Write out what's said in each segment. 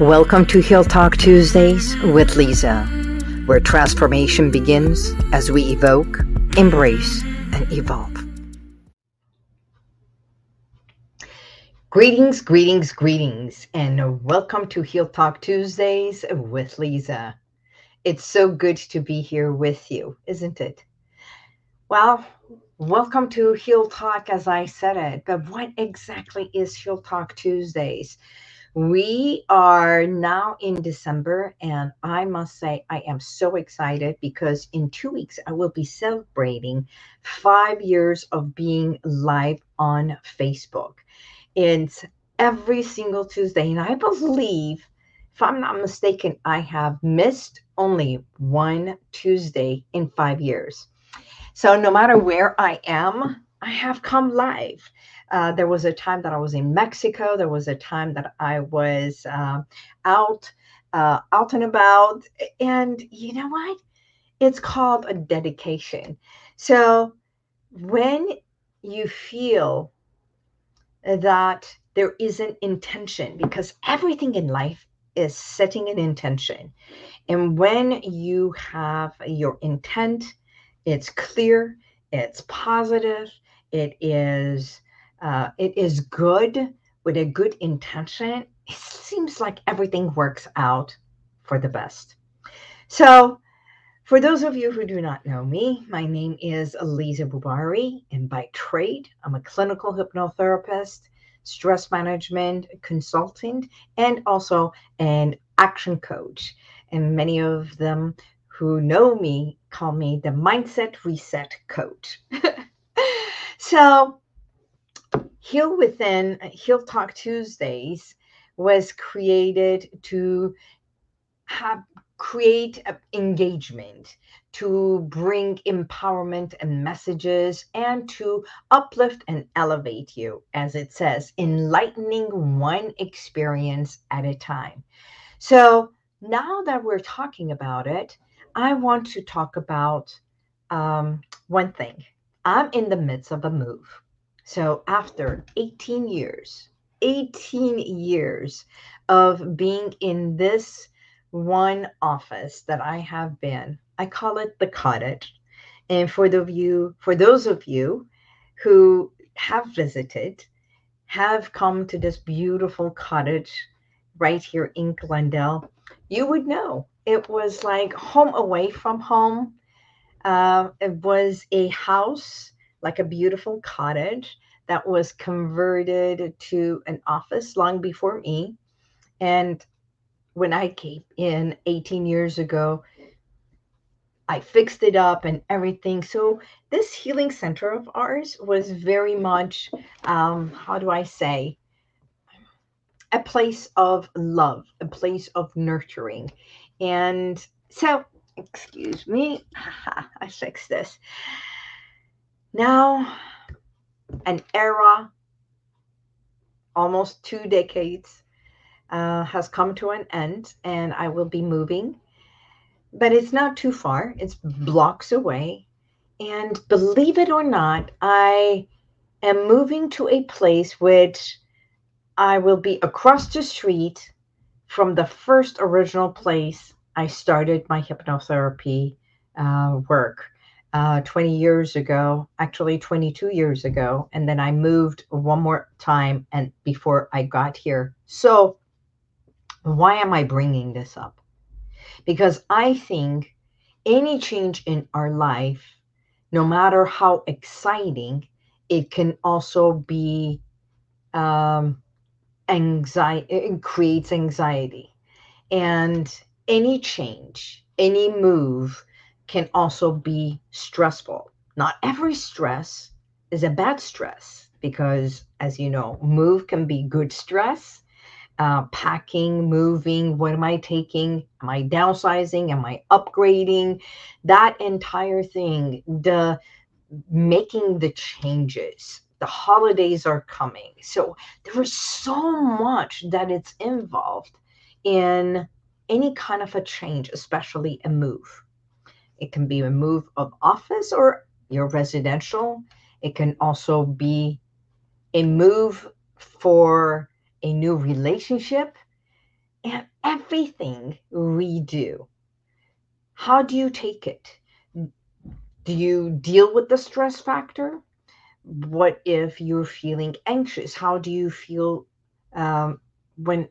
Welcome to Heal Talk Tuesdays with Lisa, where transformation begins as we evoke, embrace, and evolve. Greetings, greetings, greetings, and welcome to Heal Talk Tuesdays with Lisa. It's so good to be here with you, isn't it? Well, welcome to Heal Talk as I said it, but what exactly is Heal Talk Tuesdays? We are now in December, and I must say, I am so excited because in two weeks I will be celebrating five years of being live on Facebook. It's every single Tuesday, and I believe, if I'm not mistaken, I have missed only one Tuesday in five years. So no matter where I am, I have come live. Uh, there was a time that I was in Mexico. There was a time that I was uh, out, uh, out and about. And you know what? It's called a dedication. So when you feel that there is an intention, because everything in life is setting an intention. And when you have your intent, it's clear, it's positive, it is uh, it is good with a good intention, it seems like everything works out for the best. So, for those of you who do not know me, my name is Elisa Bubari, and by trade, I'm a clinical hypnotherapist, stress management consultant, and also an action coach. And many of them who know me call me the mindset reset coach. so, Heal Within, Heal Talk Tuesdays was created to have create engagement, to bring empowerment and messages, and to uplift and elevate you, as it says, enlightening one experience at a time. So now that we're talking about it, I want to talk about um, one thing. I'm in the midst of a move. So after 18 years, 18 years of being in this one office that I have been, I call it the cottage. And for the you, for those of you who have visited, have come to this beautiful cottage right here in Glendale, you would know it was like home away from home. Uh, it was a house like a beautiful cottage that was converted to an office long before me. And when I came in 18 years ago, I fixed it up and everything. So this healing center of ours was very much, um, how do I say, a place of love, a place of nurturing. And so, excuse me, I fixed this. Now, an era, almost two decades, uh, has come to an end, and I will be moving. But it's not too far, it's blocks away. And believe it or not, I am moving to a place which I will be across the street from the first original place I started my hypnotherapy uh, work uh, 20 years ago, actually 22 years ago, and then I moved one more time and before I got here. So, why am I bringing this up? Because I think any change in our life, no matter how exciting, it can also be um, anxiety. It creates anxiety, and any change, any move can also be stressful. Not every stress is a bad stress because, as you know, move can be good stress. Uh, packing, moving, what am I taking? Am I downsizing? Am I upgrading? That entire thing, the making the changes. The holidays are coming. So there is so much that it's involved in any kind of a change, especially a move. It can be a move of office or your residential. It can also be a move for a new relationship. And everything we do, how do you take it? Do you deal with the stress factor? What if you're feeling anxious? How do you feel um, when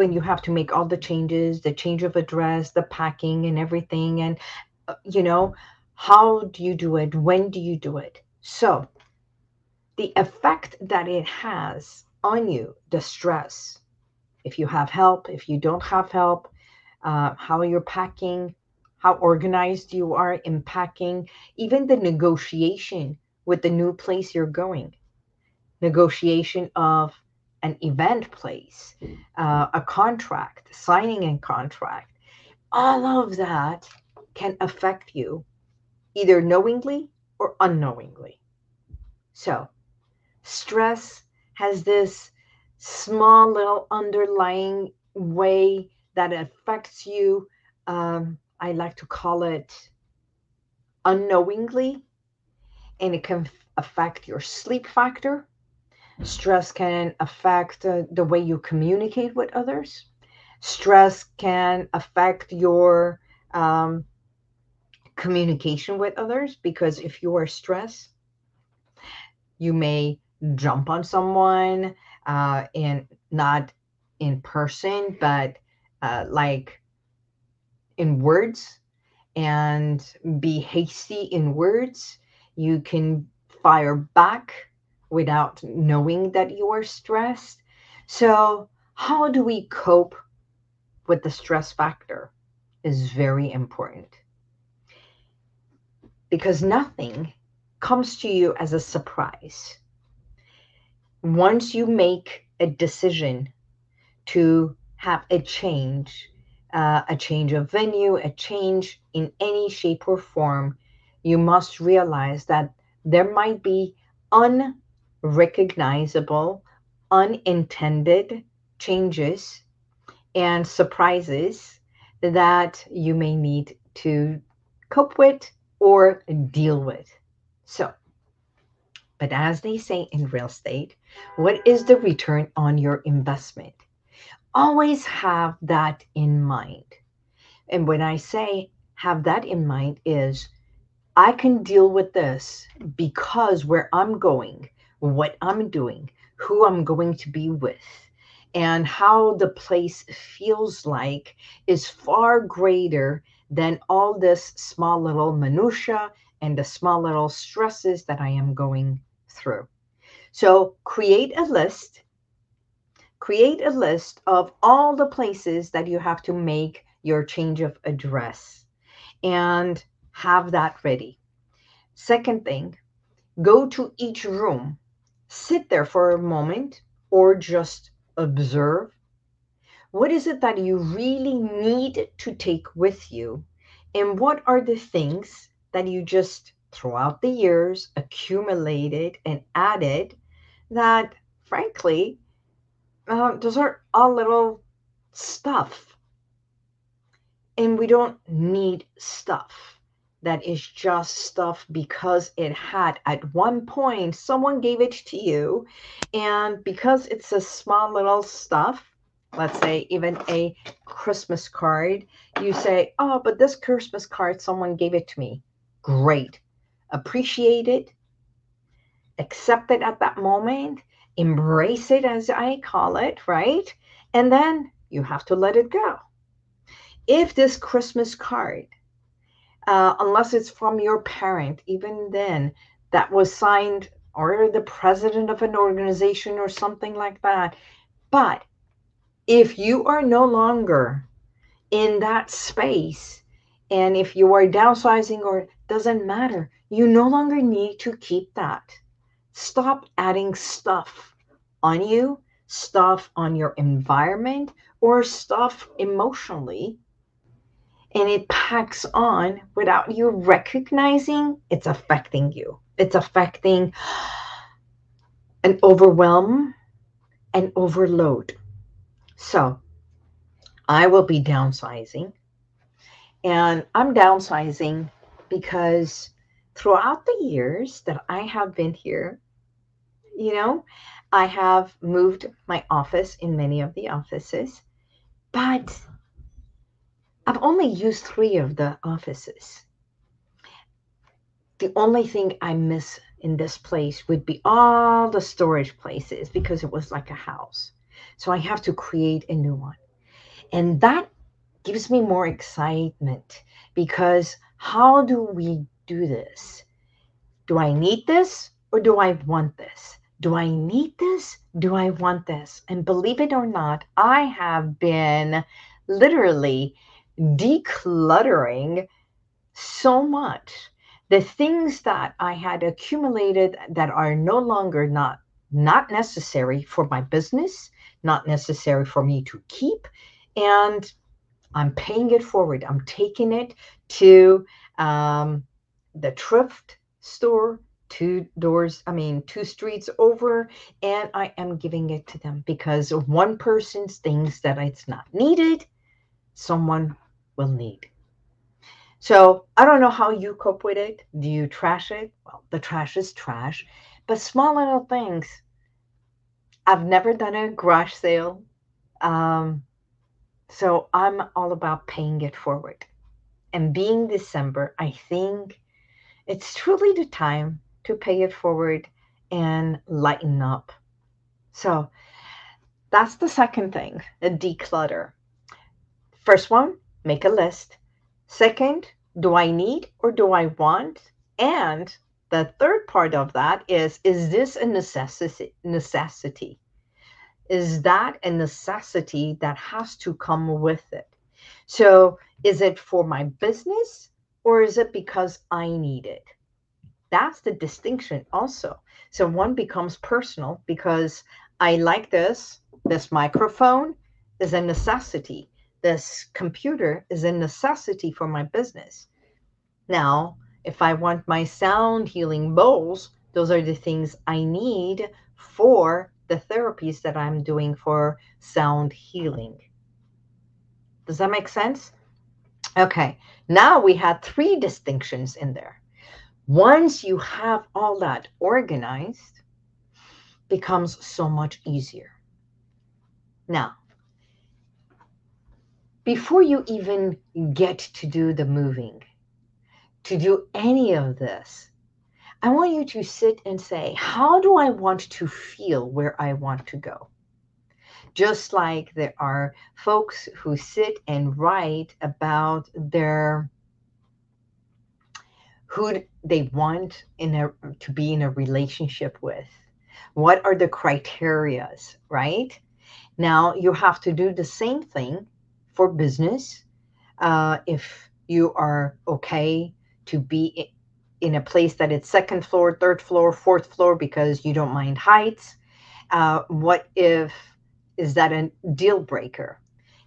when you have to make all the changes, the change of address, the packing, and everything? And uh, you know, how do you do it? When do you do it? So, the effect that it has on you, the stress, if you have help, if you don't have help, uh, how you're packing, how organized you are in packing, even the negotiation with the new place you're going, negotiation of an event place, uh, a contract, signing a contract, all of that can affect you either knowingly or unknowingly. So, stress has this small little underlying way that affects you. Um, I like to call it unknowingly, and it can affect your sleep factor. Stress can affect uh, the way you communicate with others. Stress can affect your um, communication with others because if you are stressed, you may jump on someone uh, and not in person, but uh, like in words and be hasty in words. You can fire back without knowing that you are stressed. So, how do we cope with the stress factor is very important because nothing comes to you as a surprise. Once you make a decision to have a change, uh, a change of venue, a change in any shape or form, you must realize that there might be unrecognizable, unintended changes and surprises that you may need to cope with or deal with. So, but as they say in real estate, what is the return on your investment? Always have that in mind. And when I say have that in mind, is I can deal with this because where I'm going, what I'm doing, who I'm going to be with, and how the place feels like is far greater than all this small little minutia and the small little stresses that I am going through. So create a list. Create a list of all the places that you have to make your change of address and have that ready. Second thing, go to each room, sit there for a moment or just observe what is it that you really need to take with you? And what are the things that you just throughout the years accumulated and added that, frankly, uh, those are all little stuff. And we don't need stuff that is just stuff because it had at one point someone gave it to you. And because it's a small little stuff, let's say even a Christmas card, you say, Oh, but this Christmas card, someone gave it to me. Great. Appreciate it. Accept it at that moment. Embrace it, as I call it, right? And then you have to let it go. If this Christmas card, uh, unless it's from your parent, even then, that was signed or the president of an organization or something like that, but if you are no longer in that space and if you are downsizing or doesn't matter you no longer need to keep that. Stop adding stuff on you stuff on your environment or stuff emotionally and it packs on without you recognizing it's affecting you it's affecting an overwhelm and overload so I will be downsizing. And I'm downsizing because throughout the years that I have been here, you know, I have moved my office in many of the offices. But I've only used three of the offices. The only thing I miss in this place would be all the storage places because it was like a house. So I have to create a new one. And that gives me more excitement because how do we do this? Do I need this or do I want this? Do I need this? Do I want this? And believe it or not, I have been literally decluttering so much. The things that I had accumulated that are no longer not not necessary for my business, not necessary for me to keep, and I'm paying it forward. I'm taking it to um, the thrift store, two doors, I mean, two streets over, and I am giving it to them because one person thinks that it's not needed, someone will need. So I don't know how you cope with it. Do you trash it? Well, the trash is trash, but small little things. I've never done a garage sale. Um, so I'm all about paying it forward. And being December, I think it's truly the time to pay it forward and lighten up. So that's the second thing, a declutter. First one, make a list. Second, do I need or do I want? And the third part of that is is this a necessity necessity? is that a necessity that has to come with it? So, is it for my business or is it because I need it? That's the distinction, also. So, one becomes personal because I like this. This microphone is a necessity. This computer is a necessity for my business. Now, if I want my sound healing bowls, those are the things I need for the therapies that I'm doing for sound healing. Does that make sense? Okay, now we had three distinctions in there. Once you have all that organized, becomes so much easier. Now, before you even get to do the moving, to do any of this, I want you to sit and say, how do I want to feel where I want to go? Just like there are folks who sit and write about their who they want in a to be in a relationship with. What are the criterias, right? Now you have to do the same thing for business. Uh, if you are okay to be in a place that it's second floor, third floor, fourth floor because you don't mind heights? Uh, what if is that a deal breaker?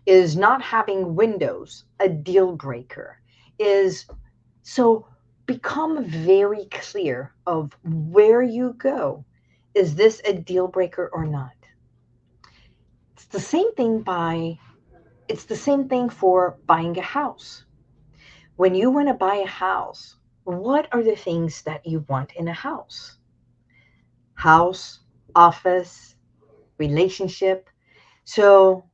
Is not having windows a deal breaker? Is so become very clear of where you go. Is this a deal breaker or not? It's the same thing by it's the same thing for buying a house. When you want to buy a house, what are the things that you want in a house? House, office, relationship. So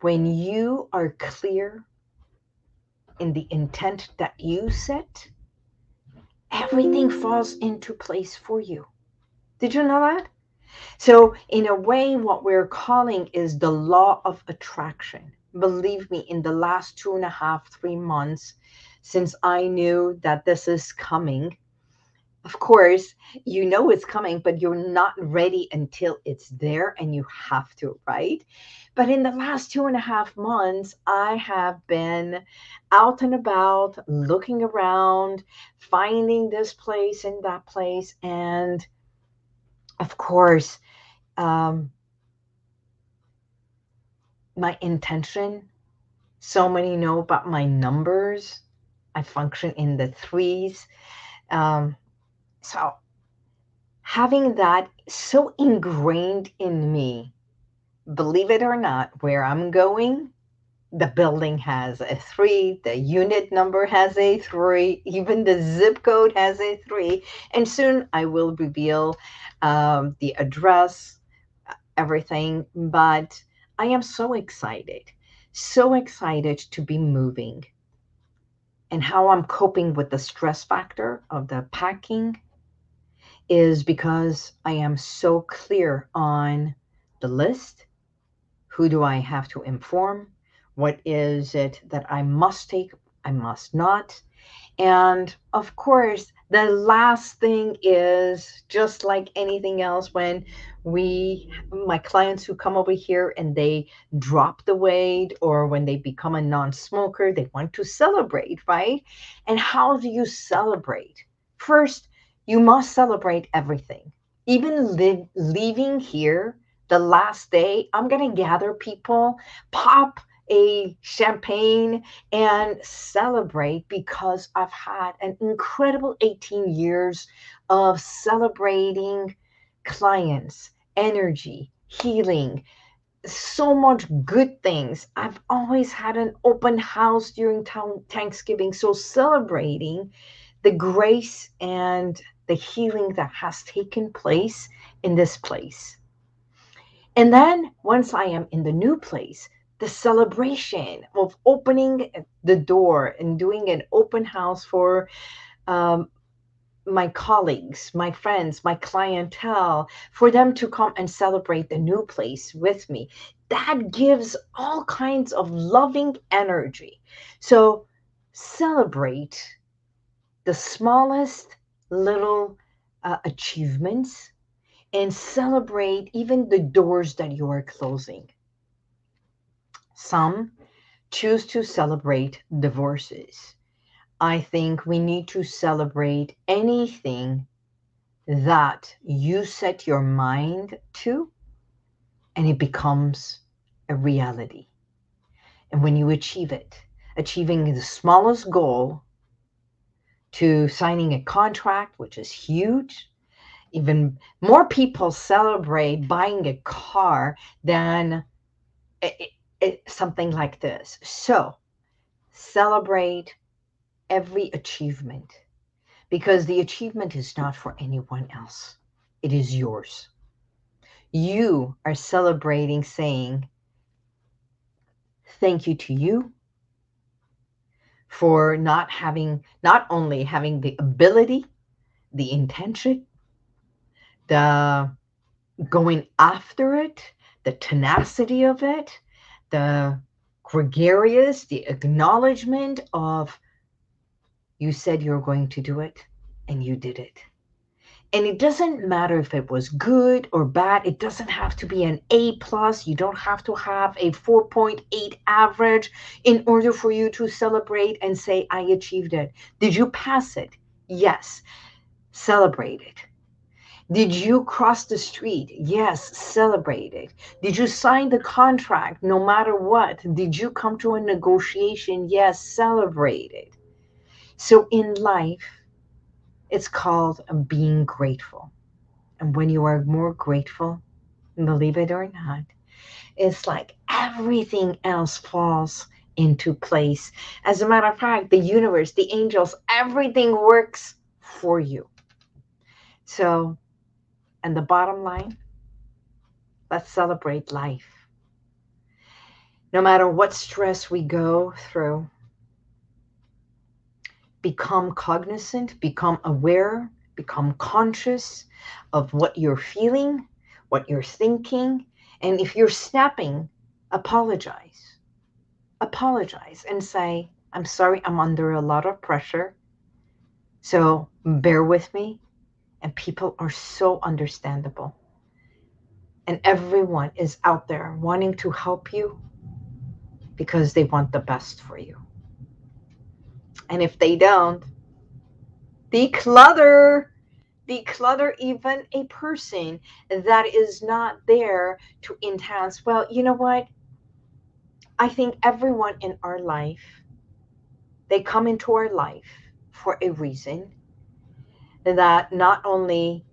when you are clear in the intent that you set, everything falls into place for you. Did you know that? So, in a way, what we're calling is the law of attraction. Believe me, in the last two and a half, three months, since I knew that this is coming. Of course, you know it's coming, but you're not ready until it's there and you have to, right? But in the last two and a half months, I have been out and about, looking around, finding this place and that place. And of course, um, my intention so many know about my numbers I function in the threes. Um, so having that so ingrained in me, believe it or not, where I'm going, the building has a three, the unit number has a three, even the zip code has a three. And soon I will reveal um, the address, everything. But I am so excited so excited to be moving and how I'm coping with the stress factor of the packing is because I am so clear on the list. Who do I have to inform? What is it that I must take? I must not. And of course, the last thing is just like anything else when we my clients who come over here and they drop the weight or when they become a non-smoker they want to celebrate right? And how do you celebrate? First you must celebrate everything. Even li- leaving here the last day i'm going to gather people pop a champagne and celebrate because I've had an incredible 18 years of celebrating clients, energy, healing, so much good things. I've always had an open house during Thanksgiving. So celebrating the grace and the healing that has taken place in this place. And then once I am in the new place, the celebration of opening the door and doing an open house for um, my colleagues, my friends, my clientele, for them to come and celebrate the new place with me. That gives all kinds of loving energy. So celebrate the smallest little uh, achievements and celebrate even the doors that you are closing. Some choose to celebrate divorces. I think we need to celebrate anything that you set your mind to and it becomes a reality. And when you achieve it, achieving the smallest goal to signing a contract, which is huge, even more people celebrate buying a car than eh, eh, it, something like this. So celebrate every achievement because the achievement is not for anyone else, it is yours. You are celebrating, saying, Thank you to you for not having, not only having the ability, the intention, the going after it, the tenacity of it, the gregarious, the acknowledgement of you said you were going to do it and you did it. And it doesn't matter if it was good or bad. It doesn't have to be an A plus. You don't have to have a 4.8 average in order for you to celebrate and say, I achieved it. Did you pass it? Yes. Celebrate it. Did you cross the street? Yes, celebrate it. Did you sign the contract no matter what? Did you come to a negotiation? Yes, celebrate it. So in life, it's called being grateful. And when you are more grateful, believe it or not, it's like everything else falls into place. As a matter of fact, the universe, the angels, everything works for you. So and the bottom line let's celebrate life. No matter what stress we go through, become cognizant, become aware, become conscious of what you're feeling, what you're thinking. And if you're snapping, apologize. Apologize and say, I'm sorry, I'm under a lot of pressure. So bear with me and people are so understandable. And everyone is out there wanting to help you because they want the best for you. And if they don't, declutter. Declutter even a person that is not there to enhance. Well, you know what? I think everyone in our life, they come into our life for a reason that not only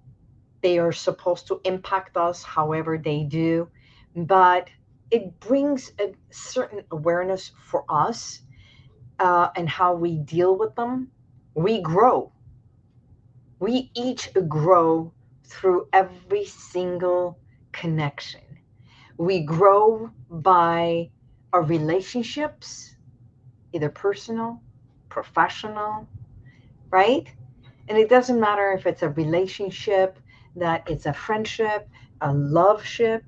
they are supposed to impact us however they do, but it brings a certain awareness for us uh, and how we deal with them. We grow. We each grow through every single connection. We grow by our relationships, either personal, professional, right? And it doesn't matter if it's a relationship, that it's a friendship, a love ship,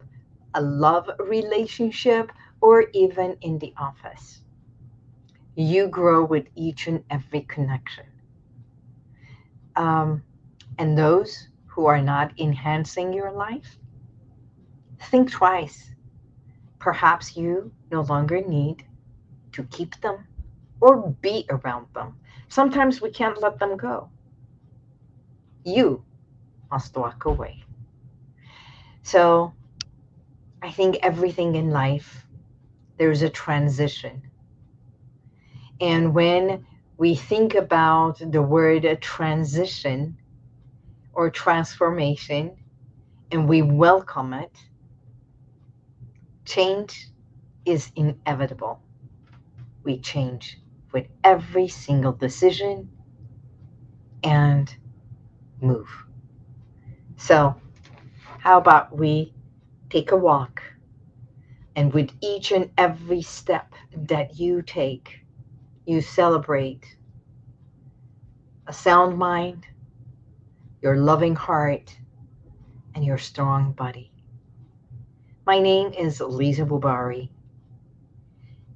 a love relationship, or even in the office. You grow with each and every connection. Um, and those who are not enhancing your life, think twice. Perhaps you no longer need to keep them or be around them. Sometimes we can't let them go. You must walk away. So I think everything in life, there's a transition. And when we think about the word transition or transformation and we welcome it, change is inevitable. We change with every single decision and move. So, how about we take a walk and with each and every step that you take, you celebrate a sound mind, your loving heart, and your strong body. My name is Lisa Bubari,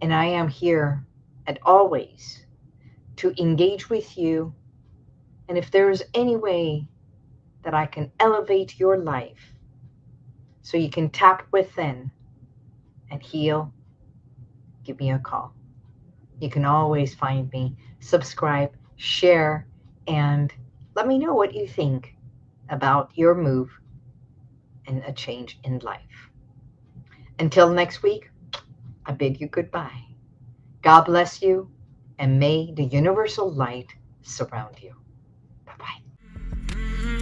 and I am here at always to engage with you. And if there is any way that I can elevate your life so you can tap within and heal, give me a call. You can always find me, subscribe, share, and let me know what you think about your move and a change in life. Until next week, I bid you goodbye. God bless you, and may the universal light surround you.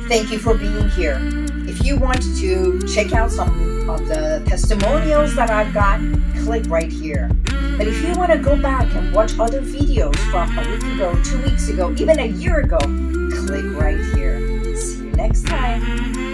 Thank you for being here. If you want to check out some of the testimonials that I've got, click right here. But if you want to go back and watch other videos from a week ago, two weeks ago, even a year ago, click right here. See you next time.